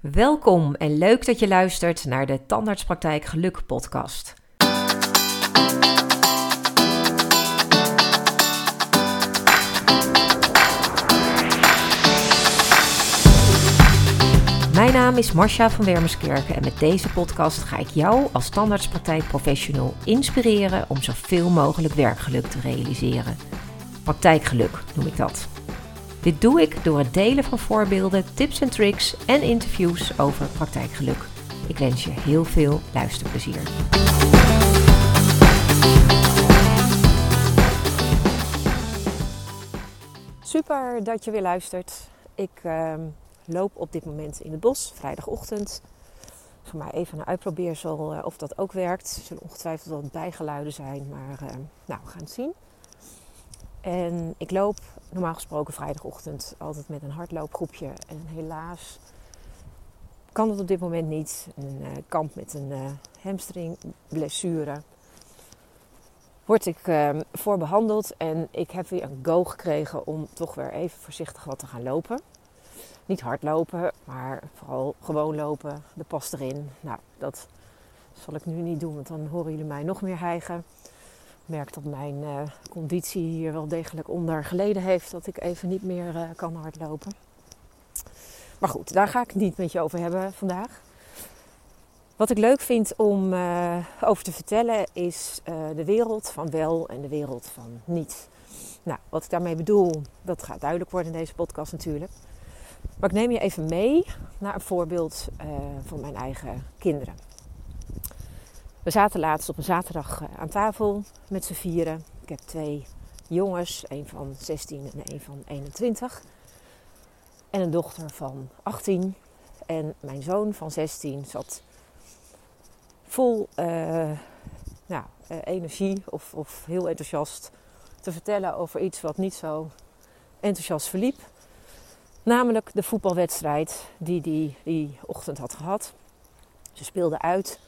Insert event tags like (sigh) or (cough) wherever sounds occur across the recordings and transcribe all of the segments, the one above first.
Welkom en leuk dat je luistert naar de Tandartspraktijk Geluk podcast. Mijn naam is Marcia van Wermerskerken en met deze podcast ga ik jou als tandartspraktijkprofessional inspireren om zoveel mogelijk werkgeluk te realiseren. Praktijkgeluk noem ik dat. Dit doe ik door het delen van voorbeelden, tips en tricks en interviews over praktijkgeluk. Ik wens je heel veel luisterplezier. Super dat je weer luistert. Ik uh, loop op dit moment in het bos, vrijdagochtend. Voor mij even een uitprobeersel uh, of dat ook werkt. Er zullen ongetwijfeld wat bijgeluiden zijn, maar uh, nou, we gaan het zien. En ik loop normaal gesproken vrijdagochtend altijd met een hardloopgroepje. En helaas kan dat op dit moment niet. Een uh, kamp met een uh, hamstringblessure. Word ik uh, voor behandeld en ik heb weer een go gekregen om toch weer even voorzichtig wat te gaan lopen. Niet hardlopen, maar vooral gewoon lopen. De pas erin. Nou, dat zal ik nu niet doen, want dan horen jullie mij nog meer hijgen merk dat mijn uh, conditie hier wel degelijk onder geleden heeft. Dat ik even niet meer uh, kan hardlopen. Maar goed, daar ga ik het niet met je over hebben vandaag. Wat ik leuk vind om uh, over te vertellen is de wereld van wel en de wereld van niet. Nou, wat ik daarmee bedoel, dat gaat duidelijk worden in deze podcast natuurlijk. Maar ik neem je even mee naar een voorbeeld van mijn eigen kinderen. We zaten laatst op een zaterdag aan tafel met z'n vieren. Ik heb twee jongens, een van 16 en een van 21. En een dochter van 18. En mijn zoon van 16 zat vol uh, nou, uh, energie of, of heel enthousiast te vertellen over iets wat niet zo enthousiast verliep. Namelijk de voetbalwedstrijd die die, die ochtend had gehad. Ze speelden uit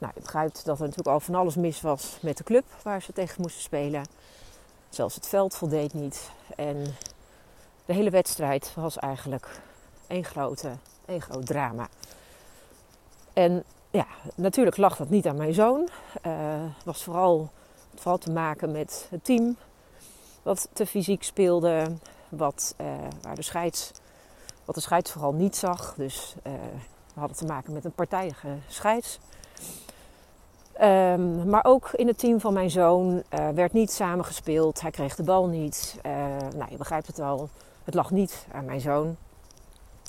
nou, begrijpt dat er natuurlijk al van alles mis was met de club waar ze tegen moesten spelen. Zelfs het veld voldeed niet. En de hele wedstrijd was eigenlijk één, grote, één groot drama. En ja, natuurlijk lag dat niet aan mijn zoon. Het uh, was vooral, vooral te maken met het team. Wat te fysiek speelde. Wat, uh, waar de scheids, wat de scheids vooral niet zag. Dus uh, we hadden te maken met een partijdige scheids. Um, maar ook in het team van mijn zoon uh, werd niet samengespeeld. Hij kreeg de bal niet. Uh, nou, je begrijpt het al. Het lag niet aan mijn zoon.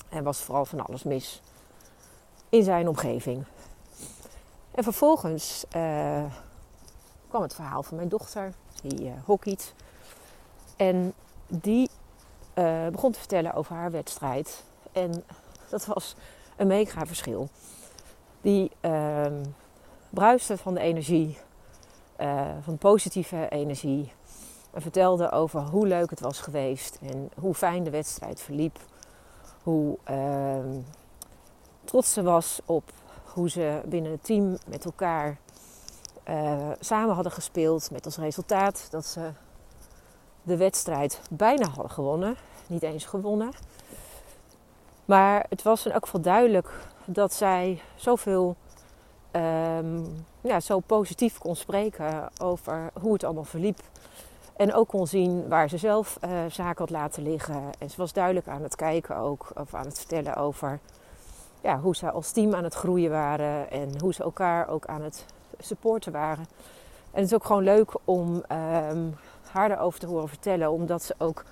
En was vooral van alles mis in zijn omgeving. En vervolgens uh, kwam het verhaal van mijn dochter, die hockeyt. En die begon te vertellen over haar wedstrijd. En dat was een mega verschil. Die ehm, bruiste van de energie, uh, van positieve energie. En vertelde over hoe leuk het was geweest en hoe fijn de wedstrijd verliep. Hoe uh, trots ze was op hoe ze binnen het team met elkaar uh, samen hadden gespeeld. Met als resultaat dat ze de wedstrijd bijna hadden gewonnen. Niet eens gewonnen. Maar het was in elk geval duidelijk dat zij zoveel um, ja, zo positief kon spreken over hoe het allemaal verliep. En ook kon zien waar ze zelf uh, zaken had laten liggen. En ze was duidelijk aan het kijken ook, of aan het vertellen over ja, hoe ze als team aan het groeien waren. En hoe ze elkaar ook aan het supporten waren. En het is ook gewoon leuk om um, haar daarover te horen vertellen. Omdat ze ook,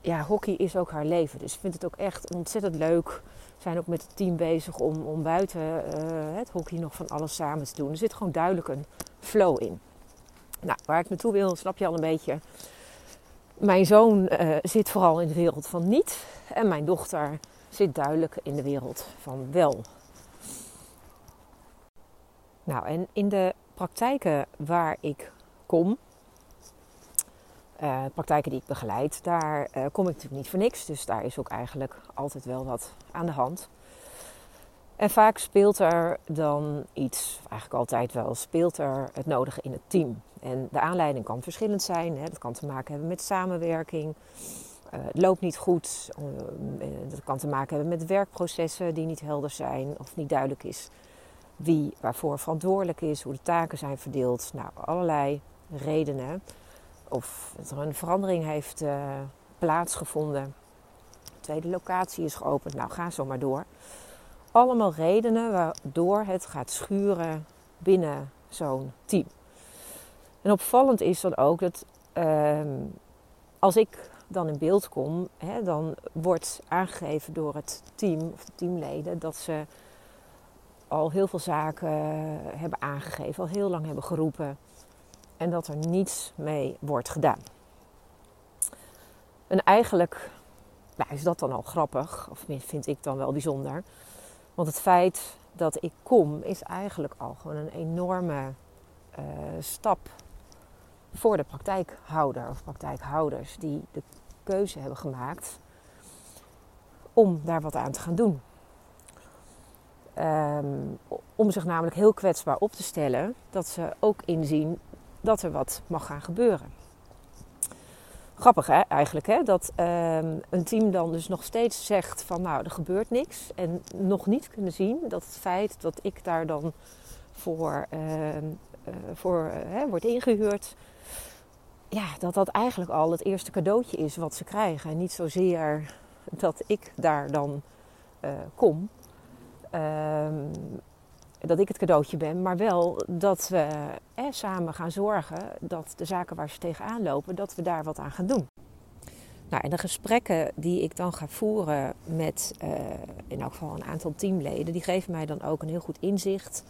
ja, hockey is ook haar leven. Dus ik vind het ook echt ontzettend leuk zijn ook met het team bezig om, om buiten uh, het hockey nog van alles samen te doen. Er zit gewoon duidelijk een flow in. Nou, waar ik naartoe wil, snap je al een beetje. Mijn zoon uh, zit vooral in de wereld van niet. En mijn dochter zit duidelijk in de wereld van wel. Nou, en in de praktijken waar ik kom, uh, praktijken die ik begeleid, daar uh, kom ik natuurlijk niet voor niks. Dus daar is ook eigenlijk altijd wel wat aan de hand. En vaak speelt er dan iets, eigenlijk altijd wel, speelt er het nodige in het team. En de aanleiding kan verschillend zijn. Hè. Dat kan te maken hebben met samenwerking. het loopt niet goed. dat kan te maken hebben met werkprocessen die niet helder zijn of niet duidelijk is wie waarvoor verantwoordelijk is, hoe de taken zijn verdeeld. Nou, allerlei redenen. Of er een verandering heeft uh, plaatsgevonden. Tweede locatie is geopend. Nou, ga zo maar door. Allemaal redenen waardoor het gaat schuren binnen zo'n team. En opvallend is dan ook dat uh, als ik dan in beeld kom, hè, dan wordt aangegeven door het team of de teamleden dat ze al heel veel zaken hebben aangegeven, al heel lang hebben geroepen en dat er niets mee wordt gedaan. En eigenlijk nou, is dat dan al grappig, of vind ik dan wel bijzonder. Want het feit dat ik kom is eigenlijk al gewoon een enorme uh, stap voor de praktijkhouder of praktijkhouders die de keuze hebben gemaakt om daar wat aan te gaan doen. Um, om zich namelijk heel kwetsbaar op te stellen, dat ze ook inzien dat er wat mag gaan gebeuren. Grappig hè, eigenlijk, hè? dat um, een team dan dus nog steeds zegt van nou, er gebeurt niks. En nog niet kunnen zien dat het feit dat ik daar dan voor, uh, voor uh, wordt ingehuurd, ja, dat dat eigenlijk al het eerste cadeautje is wat ze krijgen. En niet zozeer dat ik daar dan eh, kom. Ehm, dat ik het cadeautje ben, maar wel dat we eh, samen gaan zorgen dat de zaken waar ze tegenaan lopen, dat we daar wat aan gaan doen. Nou, en de gesprekken die ik dan ga voeren met uh, in elk geval een aantal teamleden, die geven mij dan ook een heel goed inzicht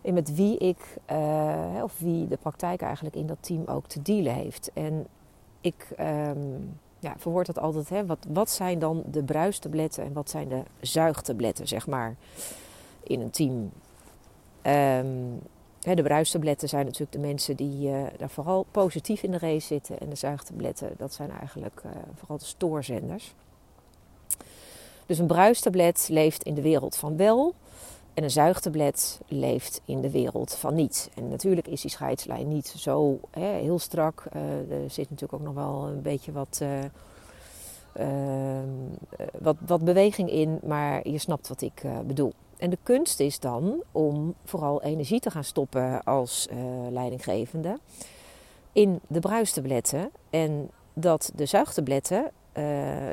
in met wie ik, uh, of wie de praktijk eigenlijk in dat team ook te dealen heeft. En ik um, ja, verwoord dat altijd, hè, wat, wat zijn dan de bruistabletten en wat zijn de zuigtabletten, zeg maar, in een team. Um, hè, de bruistabletten zijn natuurlijk de mensen die uh, daar vooral positief in de race zitten. En de zuigtabletten, dat zijn eigenlijk uh, vooral de stoorzenders. Dus een bruistablet leeft in de wereld van wel. En een zuigtablet leeft in de wereld van niet. En natuurlijk is die scheidslijn niet zo hè, heel strak. Uh, er zit natuurlijk ook nog wel een beetje wat, uh, wat, wat beweging in, maar je snapt wat ik bedoel. En de kunst is dan om vooral energie te gaan stoppen als leidinggevende in de bruistabletten. En dat de zuigtabletten,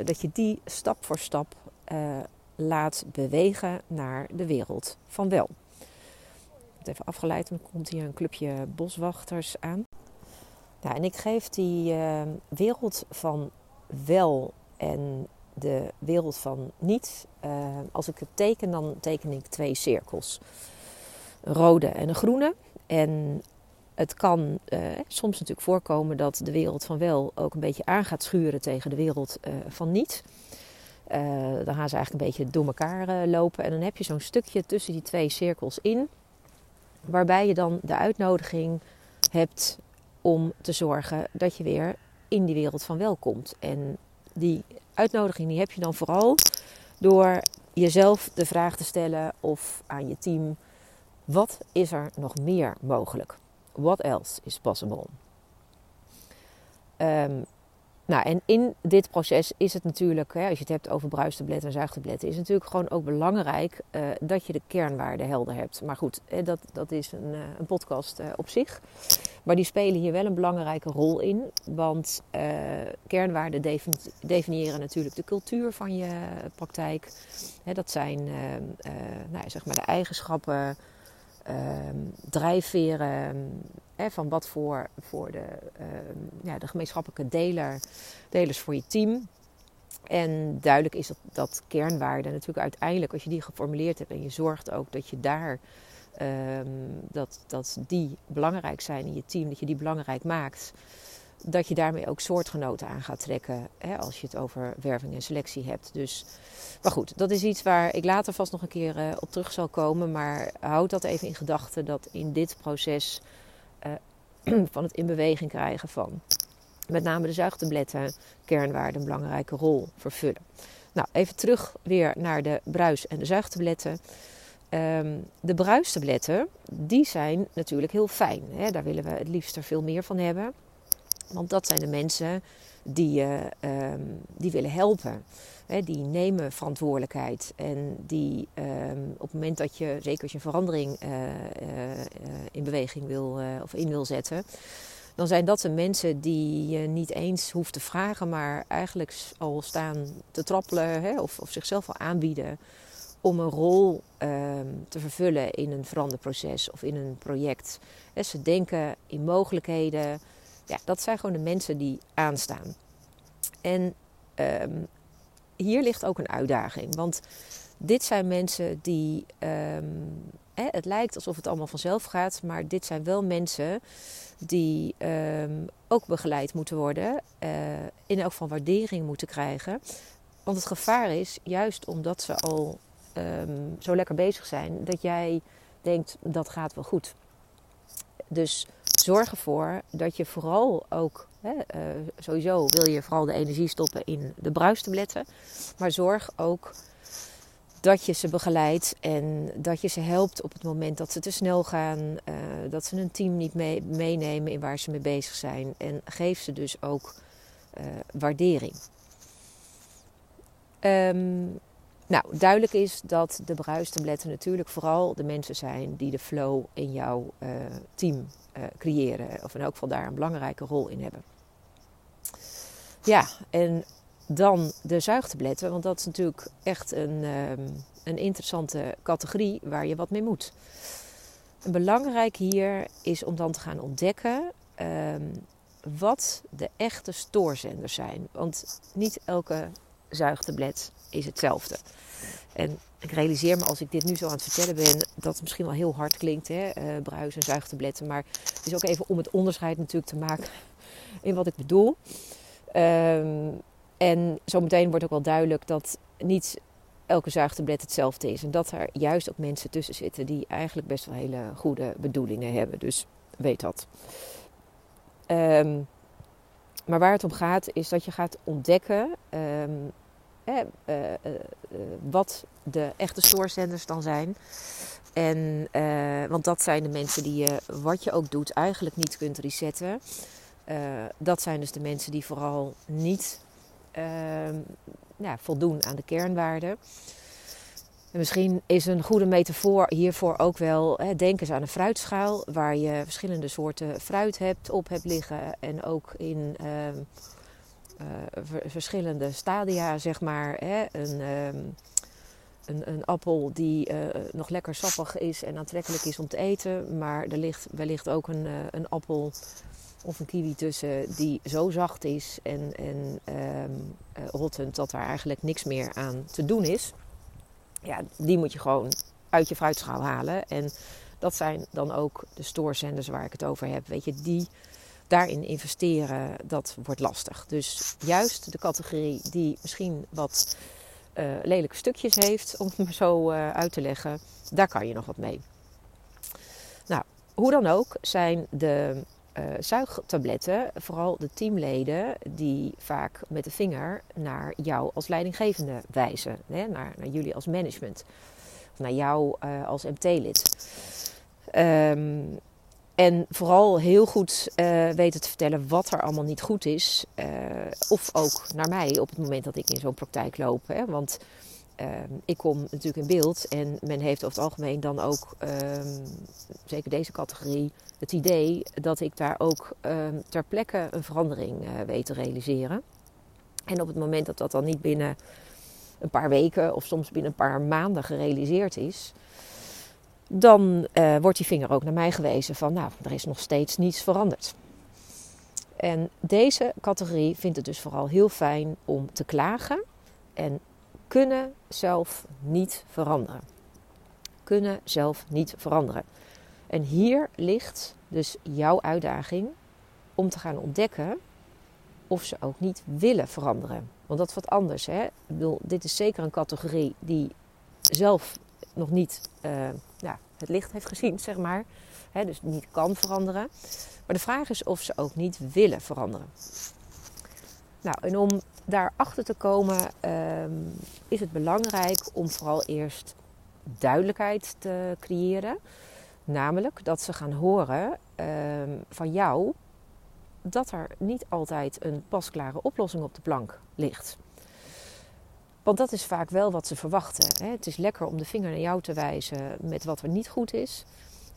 dat je die stap voor stap laat bewegen naar de wereld van wel. Even afgeleid, dan komt hier een clubje boswachters aan. Nou, en ik geef die uh, wereld van wel en de wereld van niet. Uh, als ik het teken, dan teken ik twee cirkels. Een rode en een groene. En het kan uh, soms natuurlijk voorkomen dat de wereld van wel ook een beetje aan gaat schuren tegen de wereld van niet. Dan gaan ze eigenlijk een beetje door elkaar lopen. En dan heb je zo'n stukje tussen die twee cirkels in. Waarbij je dan de uitnodiging hebt om te zorgen dat je weer in die wereld van welkomt. En die uitnodiging die heb je dan vooral door jezelf de vraag te stellen of aan je team: wat is er nog meer mogelijk? What else is possible? Um, nou, en in dit proces is het natuurlijk, hè, als je het hebt over bruistabletten en zuigtabletten, is het natuurlijk gewoon ook belangrijk uh, dat je de kernwaarden helder hebt. Maar goed, dat, dat is een, uh, een podcast uh, op zich. Maar die spelen hier wel een belangrijke rol in. Want kernwaarden definiëren natuurlijk de cultuur van je praktijk. Hè, dat zijn nou, zeg maar de eigenschappen Ehm, drijfveren van wat voor, voor de, ehm, ja, de gemeenschappelijke deler, delers voor je team. En duidelijk is dat, dat kernwaarden natuurlijk uiteindelijk, als je die geformuleerd hebt en je zorgt ook dat je daar ehm, dat, dat die belangrijk zijn in je team, dat je die belangrijk maakt dat je daarmee ook soortgenoten aan gaat trekken hè, als je het over werving en selectie hebt. Dus, maar goed, dat is iets waar ik later vast nog een keer uh, op terug zal komen. Maar houd dat even in gedachten dat in dit proces uh, (clears throat) van het in beweging krijgen van met name de zuigtabletten kernwaarden een belangrijke rol vervullen. Nou, even terug weer naar de bruis- en de zuigtabletten. Um, de bruistabletten, die zijn natuurlijk heel fijn. Hè? Daar willen we het liefst er veel meer van hebben. Want dat zijn de mensen die je ehm, die willen helpen. die nemen verantwoordelijkheid. En die ehm, op het moment dat je, zeker als je een verandering eh, eh, in beweging wil of in wil zetten, dan zijn dat de mensen die je niet eens hoeft te vragen, maar eigenlijk al staan te trappelen of, of zichzelf al aanbieden om een rol ehm, te vervullen in een veranderproces of in een project. ze denken in mogelijkheden. Ja, dat zijn gewoon de mensen die aanstaan. En ehm, hier ligt ook een uitdaging. Want dit zijn mensen die. Ehm, het lijkt alsof het allemaal vanzelf gaat, maar dit zijn wel mensen die ook begeleid moeten worden. Uh, in elk geval waardering moeten krijgen. Want het gevaar is, juist omdat ze al zo lekker bezig zijn dat jij denkt dat gaat wel goed. Dus zorg ervoor dat je vooral ook, hè, uh, sowieso wil je vooral de energie stoppen in de bruistabletten, maar zorg ook dat je ze begeleidt en dat je ze helpt op het moment dat ze te snel gaan, uh, dat ze een team niet mee, meenemen in waar ze mee bezig zijn en geef ze dus ook uh, waardering. Um, nou, duidelijk is dat de bruistabletten natuurlijk vooral de mensen zijn die de flow in jouw uh, team uh, creëren. Of in elk geval daar een belangrijke rol in hebben. Ja, en dan de zuigtabletten, want dat is natuurlijk echt een, um, een interessante categorie waar je wat mee moet. Belangrijk hier is om dan te gaan ontdekken um, wat de echte stoorzenders zijn. Want niet elke zuigtablet is hetzelfde. En ik realiseer me als ik dit nu zo aan het vertellen ben, dat het misschien wel heel hard klinkt, hè? Uh, bruis- en zuigtabletten. Maar het is ook even om het onderscheid natuurlijk te maken in wat ik bedoel. Um, en zometeen wordt ook wel duidelijk dat niet elke zuigtablet hetzelfde is. En dat er juist ook mensen tussen zitten die eigenlijk best wel hele goede bedoelingen hebben. Dus weet dat. Um, maar waar het om gaat is dat je gaat ontdekken um, eh, eh, eh, wat de echte stoorzenders dan zijn. En, want dat zijn de mensen die je, wat je ook doet, eigenlijk niet kunt resetten. dat zijn dus de mensen die vooral niet ehm, ja, voldoen aan de kernwaarden. En misschien is een goede metafoor hiervoor ook wel, hè, denk eens aan een fruitschaal waar je verschillende soorten fruit hebt, op hebt liggen en ook in ehm, uh, verschillende stadia, zeg maar. Hè? Een, ehm, een, een, appel die uh, nog lekker sappig is en aantrekkelijk is om te eten. Maar er ligt wellicht ook een, uh, een appel of een kiwi tussen die zo zacht is en, en um, rottend dat daar eigenlijk niks meer aan te doen is. Ja, die moet je gewoon uit je fruitschaal halen. En dat zijn dan ook de stoorzenders waar ik het over heb. Weet je, die daarin investeren, dat wordt lastig. Dus juist de categorie die misschien wat uh, lelijke stukjes heeft, om het zo uh, uit te leggen, daar kan je nog wat mee. Nou, hoe dan ook zijn de uh, zuigtabletten vooral de teamleden die vaak met de vinger naar jou als leidinggevende wijzen, hè, naar, naar jullie als management, of naar jou als MT-lid. Um, en vooral heel goed uh, weten te vertellen wat er allemaal niet goed is. Uh, of ook naar mij op het moment dat ik in zo'n praktijk loop. Hè? Want uh, ik kom natuurlijk in beeld en men heeft over het algemeen dan ook, ehm, zeker deze categorie, het idee dat ik daar ook ehm, ter plekke een verandering eh, weet te realiseren. En op het moment dat dat dan niet binnen een paar weken of soms binnen een paar maanden gerealiseerd is, dan uh, wordt die vinger ook naar mij gewezen van, nou, er is nog steeds niets veranderd. En deze categorie vindt het dus vooral heel fijn om te klagen en kunnen zelf niet veranderen. Kunnen zelf niet veranderen. En hier ligt dus jouw uitdaging om te gaan ontdekken of ze ook niet willen veranderen. Want dat is wat anders. Hè? Ik bedoel, dit is zeker een categorie die zelf nog niet uh, ja, het licht heeft gezien, zeg maar. Dus niet kan veranderen. Maar de vraag is of ze ook niet willen veranderen. Nou, en om daarachter te komen um, is het belangrijk om vooral eerst duidelijkheid te creëren. Namelijk dat ze gaan horen um, van jou dat er niet altijd een pasklare oplossing op de plank ligt. Want dat is vaak wel wat ze verwachten. Hè? Het is lekker om de vinger naar jou te wijzen met wat er niet goed is.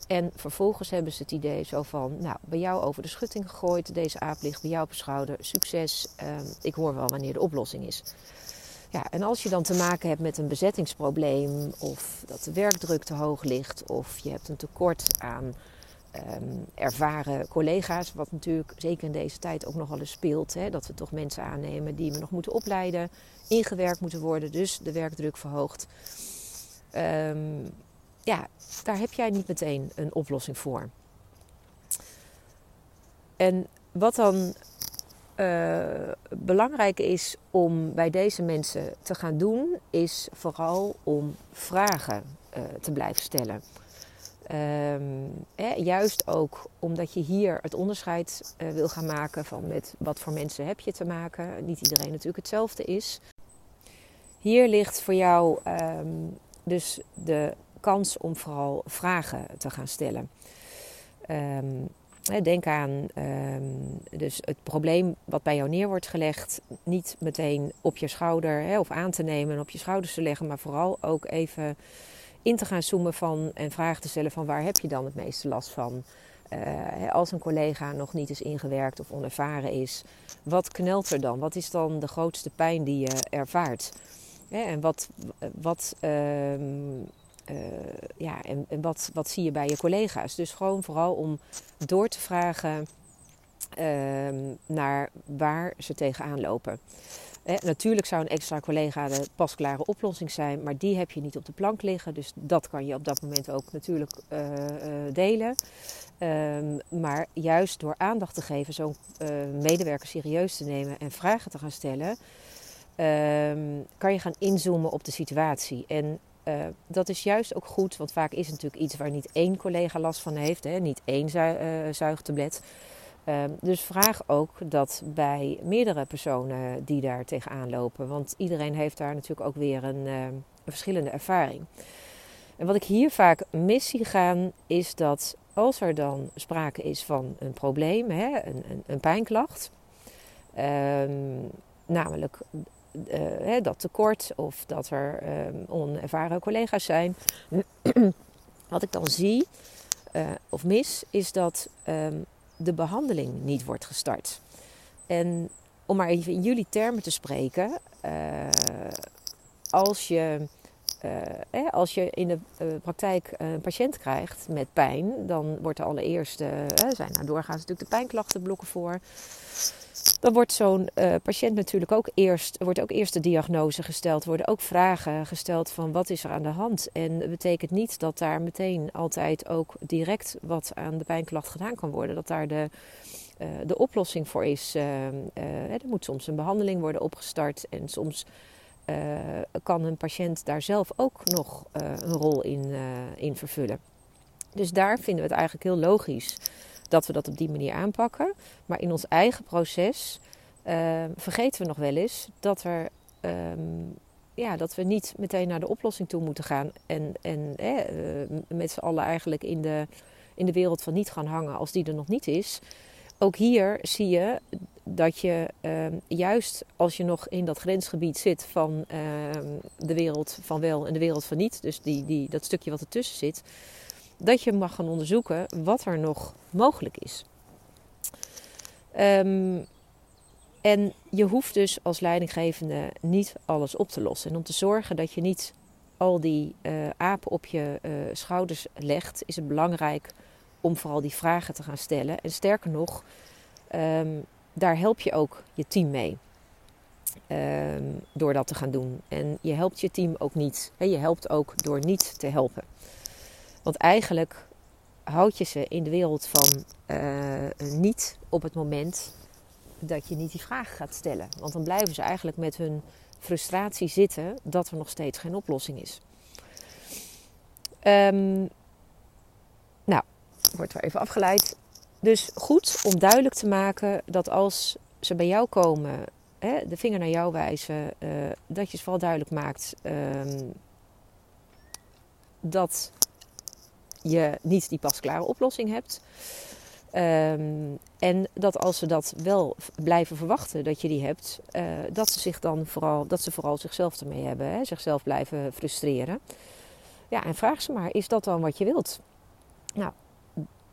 En vervolgens hebben ze het idee zo van, nou, bij jou over de schutting gegooid, deze aap ligt bij jou op de schouder, succes, ehm, ik hoor wel wanneer de oplossing is. Ja, en als je dan te maken hebt met een bezettingsprobleem, of dat de werkdruk te hoog ligt, of je hebt een tekort aan ehm, ervaren collega's, wat natuurlijk zeker in deze tijd ook nogal eens speelt, hè, dat we toch mensen aannemen die we nog moeten opleiden, ingewerkt moeten worden, dus de werkdruk verhoogt. Um, ja, daar heb jij niet meteen een oplossing voor. En wat dan uh, belangrijk is om bij deze mensen te gaan doen, is vooral om vragen uh, te blijven stellen. Um, juist ook omdat je hier het onderscheid uh, wil gaan maken van met wat voor mensen heb je te maken. Niet iedereen natuurlijk hetzelfde is. Hier ligt voor jou um, dus de kans om vooral vragen te gaan stellen. Um, denk aan dus het probleem wat bij jou neer wordt gelegd, niet meteen op je schouder hè, of aan te nemen en op je schouders te leggen, maar vooral ook even in te gaan zoomen van en vragen te stellen van waar heb je dan het meeste last van? Uh, als een collega nog niet is ingewerkt of onervaren is, wat knelt er dan? Wat is dan de grootste pijn die je ervaart? en wat, wat um, uh, ja, en, en, wat, wat zie je bij je collega's? Dus gewoon vooral om door te vragen uh, naar waar ze tegenaan lopen. Eh, natuurlijk zou een extra collega de pasklare oplossing zijn, maar die heb je niet op de plank liggen. Dus dat kan je op dat moment ook natuurlijk uh, delen. Um, maar juist door aandacht te geven, zo'n medewerker serieus te nemen en vragen te gaan stellen, um, kan je gaan inzoomen op de situatie. En dat is juist ook goed, want vaak is het natuurlijk iets waar niet één collega last van heeft, hè, niet één zu zuigtablet. Uh, dus vraag ook dat bij meerdere personen die daar tegenaan lopen, want iedereen heeft daar natuurlijk ook weer een, uh, een verschillende ervaring. En wat ik hier vaak mis zie gaan, is dat als er dan sprake is van een probleem, hè, een, een, een pijnklacht, ehm, namelijk uh, dat tekort of dat er onervaren collega's zijn. (clears throat) Wat ik dan zie uh, of mis, is dat de behandeling niet wordt gestart. En om maar even in jullie termen te spreken, uh, als je. Uh, als je in de uh, praktijk een patiënt krijgt met pijn, dan wordt er allereerst, uh, zijn daar doorgaans natuurlijk de pijnklachtenblokken voor. Dan wordt zo'n uh, patiënt natuurlijk ook eerst, wordt ook eerst de diagnose gesteld, worden ook vragen gesteld van wat is er aan de hand. En het betekent niet dat daar meteen altijd ook direct wat aan de pijnklacht gedaan kan worden. Dat daar de, uh, de oplossing voor is. Uh, er moet soms een behandeling worden opgestart en soms kan een patiënt daar zelf ook nog een rol in, in vervullen. Dus daar vinden we het eigenlijk heel logisch dat we dat op die manier aanpakken. Maar in ons eigen proces uh, vergeten we nog wel eens dat, er, um, ja, dat we niet meteen naar de oplossing toe moeten gaan. En, en eh, met z'n allen eigenlijk in de, in de wereld van niet gaan hangen als die er nog niet is. Ook hier zie je dat je uh, juist als je nog in dat grensgebied zit van de wereld van wel en de wereld van niet, dus die, die, dat stukje wat ertussen zit, dat je mag gaan onderzoeken wat er nog mogelijk is. Um, en je hoeft dus als leidinggevende niet alles op te lossen. En om te zorgen dat je niet al die uh, apen op je uh, schouders legt, is het belangrijk om vooral die vragen te gaan stellen. En sterker nog, um, daar help je ook je team mee. Um, door dat te gaan doen. En je helpt je team ook niet. Je helpt ook door niet te helpen. Want eigenlijk houd je ze in de wereld van uh, niet op het moment dat je niet die vraag gaat stellen. Want dan blijven ze eigenlijk met hun frustratie zitten dat er nog steeds geen oplossing is. Um, nou, wordt weer even afgeleid. Dus goed om duidelijk te maken dat als ze bij jou komen, hè, de vinger naar jou wijzen, uh, dat je het vooral duidelijk maakt um, dat je niet die pasklare oplossing hebt. Ehm, en dat als ze dat wel blijven verwachten dat je die hebt, uh, dat ze zich dan vooral, dat ze vooral zichzelf ermee hebben, hè? zichzelf blijven frustreren. Ja, en vraag ze maar, is dat dan wat je wilt? Nou,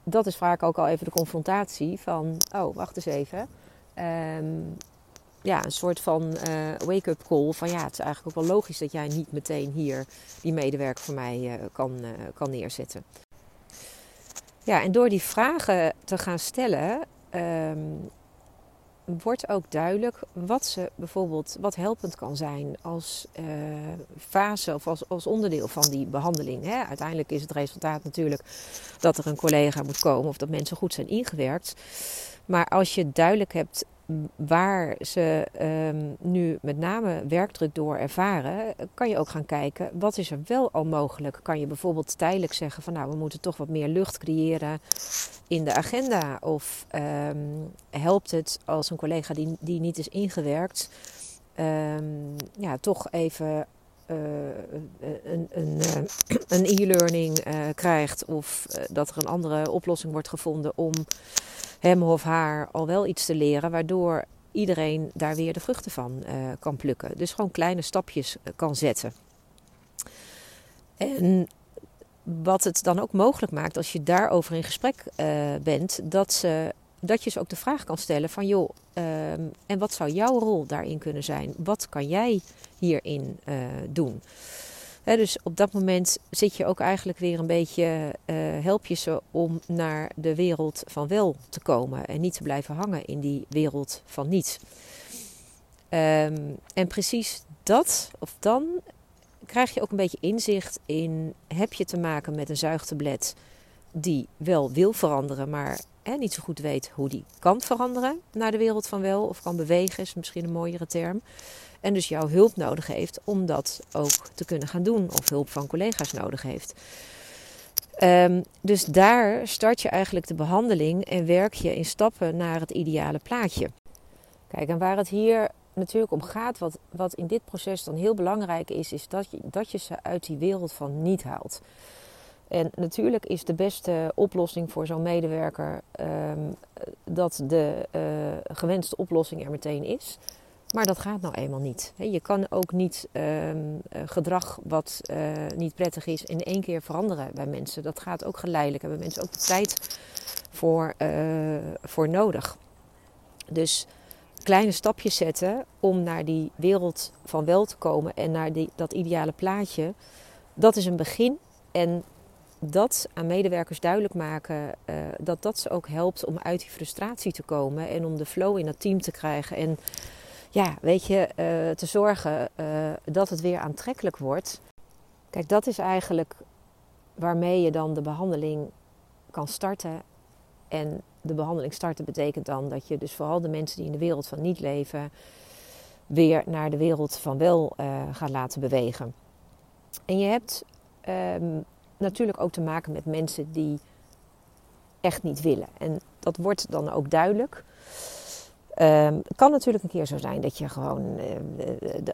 dat is vaak ook al even de confrontatie van, oh, wacht eens even. Um, ja, een soort van uh, wake-up call van ja, het is eigenlijk ook wel logisch dat jij niet meteen hier die medewerker voor mij uh, kan, uh, kan neerzetten. Ja, en door die vragen te gaan stellen, um, wordt ook duidelijk wat ze bijvoorbeeld, wat helpend kan zijn als fase of als, als onderdeel van die behandeling. Hè. Uiteindelijk is het resultaat natuurlijk dat er een collega moet komen of dat mensen goed zijn ingewerkt. Maar als je duidelijk hebt waar ze um, nu met name werkdruk door ervaren, kan je ook gaan kijken wat is er wel al mogelijk. Kan je bijvoorbeeld tijdelijk zeggen van nou we moeten toch wat meer lucht creëren in de agenda. Of um, helpt het als een collega die, die niet is ingewerkt, um, ja, toch even uh, een, een, uh, een e-learning krijgt of dat er een andere oplossing wordt gevonden om hem of haar al wel iets te leren, waardoor iedereen daar weer de vruchten van uh, kan plukken. Dus gewoon kleine stapjes uh, kan zetten. En wat het dan ook mogelijk maakt als je daarover in gesprek uh, bent, dat, ze, dat je ze ook de vraag kan stellen van joh, ehm, en wat zou jouw rol daarin kunnen zijn? Wat kan jij hierin doen? Dus op dat moment zit je ook eigenlijk weer een beetje, uh, help je ze om naar de wereld van wel te komen en niet te blijven hangen in die wereld van niet. Um, en precies dat, of dan krijg je ook een beetje inzicht in, heb je te maken met een zuigtablet die wel wil veranderen, maar niet zo goed weet hoe die kan veranderen naar de wereld van wel of kan bewegen, is misschien een mooiere term. En dus jouw hulp nodig heeft om dat ook te kunnen gaan doen. Of hulp van collega's nodig heeft. Um, dus daar start je eigenlijk de behandeling en werk je in stappen naar het ideale plaatje. Kijk, en waar het hier natuurlijk om gaat, wat, wat in dit proces dan heel belangrijk is, is dat je, dat je ze uit die wereld van niet haalt. En natuurlijk is de beste oplossing voor zo'n medewerker um, dat de uh, gewenste oplossing er meteen is. Maar dat gaat nou eenmaal niet. Je kan ook niet um, gedrag wat uh, niet prettig is in één keer veranderen bij mensen. Dat gaat ook geleidelijk. Daar hebben mensen ook de tijd voor, uh, voor nodig. Dus kleine stapjes zetten om naar die wereld van wel te komen en naar die, dat ideale plaatje. Dat is een begin. En dat aan medewerkers duidelijk maken, dat dat ze ook helpt om uit die frustratie te komen en om de flow in het team te krijgen. En ja, weet je, uh, te zorgen uh, dat het weer aantrekkelijk wordt. Kijk, dat is eigenlijk waarmee je dan de behandeling kan starten. En de behandeling starten betekent dan dat je dus vooral de mensen die in de wereld van niet leven, weer naar de wereld van wel uh, gaat laten bewegen. En je hebt um, natuurlijk ook te maken met mensen die echt niet willen. En dat wordt dan ook duidelijk. Het kan natuurlijk een keer zo zijn dat je gewoon uh,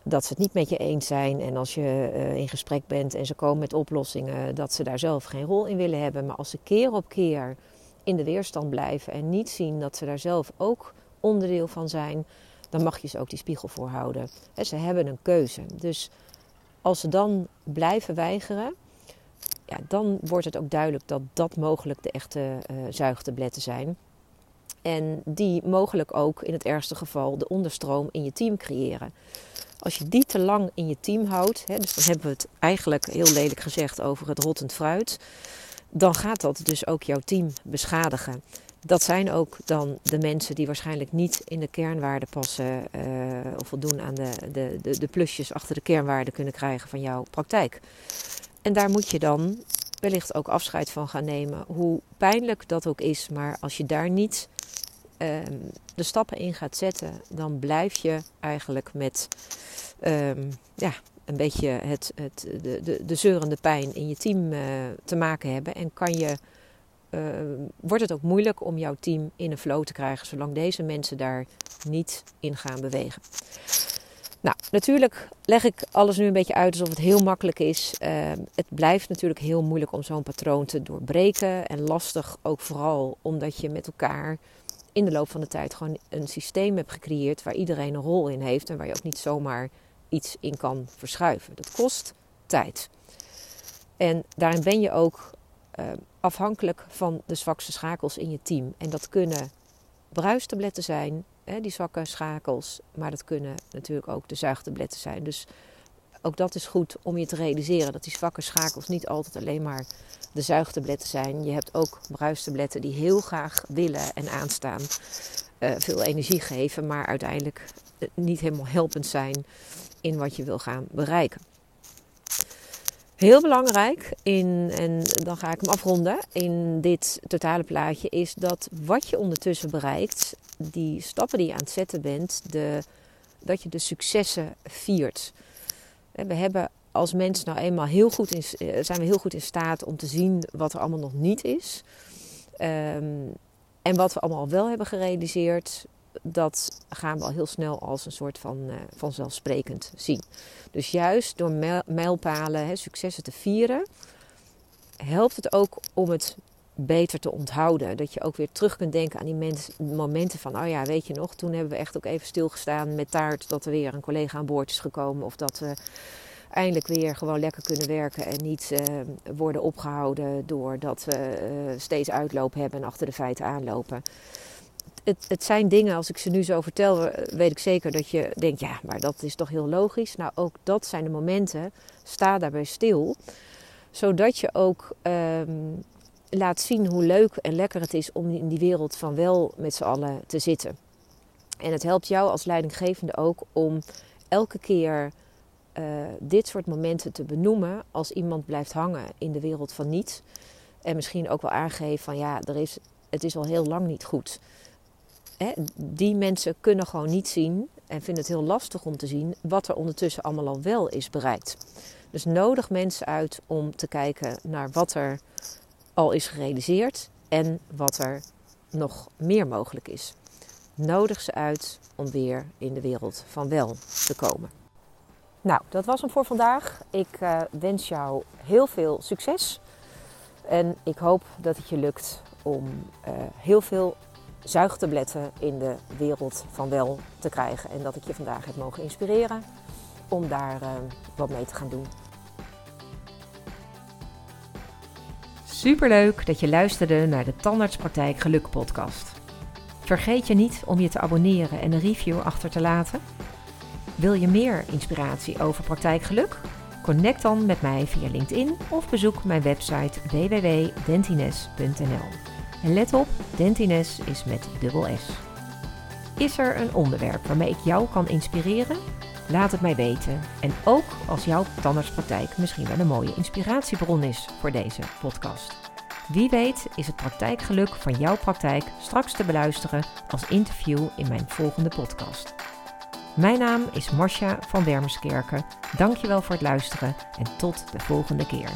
dat ze het niet met je eens zijn. En als je uh, in gesprek bent en ze komen met oplossingen, dat ze daar zelf geen rol in willen hebben. Maar als ze keer op keer in de weerstand blijven en niet zien dat ze daar zelf ook onderdeel van zijn, dan mag je ze ook die spiegel voorhouden. En ze hebben een keuze. Dus als ze dan blijven weigeren, ja, dan wordt het ook duidelijk dat dat mogelijk de echte uh, zuigtabletten zijn. En die mogelijk ook in het ergste geval de onderstroom in je team creëren. Als je die te lang in je team houdt, hè, dus dan hebben we het eigenlijk heel lelijk gezegd over het rottend fruit, dan gaat dat dus ook jouw team beschadigen. Dat zijn ook dan de mensen die waarschijnlijk niet in de kernwaarden passen uh, of voldoen aan de, de, de, de plusjes achter de kernwaarden kunnen krijgen van jouw praktijk. En daar moet je dan wellicht ook afscheid van gaan nemen. Hoe pijnlijk dat ook is, maar als je daar niet um, de stappen in gaat zetten, dan blijf je eigenlijk met um, ja, een beetje het, het, de, de, de zeurende pijn in je team uh, te maken hebben. En kan je, uh, wordt het ook moeilijk om jouw team in een flow te krijgen, zolang deze mensen daar niet in gaan bewegen. Nou, natuurlijk leg ik alles nu een beetje uit alsof het heel makkelijk is. Ehm, het blijft natuurlijk heel moeilijk om zo'n patroon te doorbreken. En lastig ook vooral omdat je met elkaar in de loop van de tijd gewoon een systeem hebt gecreëerd waar iedereen een rol in heeft en waar je ook niet zomaar iets in kan verschuiven. Dat kost tijd. En daarin ben je ook ehm, afhankelijk van de zwakste schakels in je team. En dat kunnen bruistabletten zijn, hè, die zwakke schakels. Maar dat kunnen natuurlijk ook de zuigtabletten zijn. Dus ook dat is goed om je te realiseren dat die zwakke schakels niet altijd alleen maar de zuigtabletten zijn. Je hebt ook bruistabletten die heel graag willen en aanstaan. Uh, veel energie geven, maar uiteindelijk eh, niet helemaal helpend zijn in wat je wil gaan bereiken. Heel belangrijk in, en dan ga ik hem afronden, in dit totale plaatje is dat wat je ondertussen bereikt, die stappen die je aan het zetten bent, de, dat je de successen viert. We hebben als mens nou eenmaal heel goed in, eh, zijn we heel goed in staat om te zien wat er allemaal nog niet is. Um, en wat we allemaal wel hebben gerealiseerd, dat gaan we al heel snel als een soort van uh, vanzelfsprekend zien. Dus juist door mijlpalen, hè, successen te vieren, helpt het ook om het beter te onthouden. Dat je ook weer terug kunt denken aan die momenten van, oh ja, weet je nog, toen hebben we echt ook even stilgestaan met taart dat er weer een collega aan boord is gekomen of dat we eindelijk weer gewoon lekker kunnen werken en niet uh, worden opgehouden doordat we uh, steeds uitloop hebben en achter de feiten aanlopen het, het zijn dingen, als ik ze nu zo vertel, weet ik zeker dat je denkt, ja, maar dat is toch heel logisch. Nou, ook dat zijn de momenten. Sta daarbij stil, zodat je ook ehm, laat zien hoe leuk en lekker het is om in die wereld van wel met z'n allen te zitten. En het helpt jou als leidinggevende ook om elke keer uh, dit soort momenten te benoemen als iemand blijft hangen in de wereld van niet. En misschien ook wel aangeven van ja, er is, het is al heel lang niet goed die mensen kunnen gewoon niet zien en vinden het heel lastig om te zien wat er ondertussen allemaal al wel is bereikt. Dus nodig mensen uit om te kijken naar wat er al is gerealiseerd en wat er nog meer mogelijk is. Nodig ze uit om weer in de wereld van wel te komen. Nou, dat was hem voor vandaag. Ik uh, wens jou heel veel succes. En ik hoop dat het je lukt om uh, heel veel zuigtabletten in de wereld van wel te krijgen. En dat ik je vandaag heb mogen inspireren om daar uh, wat mee te gaan doen. Superleuk dat je luisterde naar de Tandartspraktijk Geluk podcast. Vergeet je niet om je te abonneren en een review achter te laten. Wil je meer inspiratie over praktijkgeluk? Connect dan met mij via LinkedIn of bezoek mijn website www.dentines.nl. En let op, Dentines is met dubbel S. Is er een onderwerp waarmee ik jou kan inspireren? Laat het mij weten. En ook als jouw tandartspraktijk misschien wel een mooie inspiratiebron is voor deze podcast. Wie weet is het praktijkgeluk van jouw praktijk straks te beluisteren als interview in mijn volgende podcast. Mijn naam is Marcia van Wermerskerken. Dankjewel voor het luisteren en tot de volgende keer.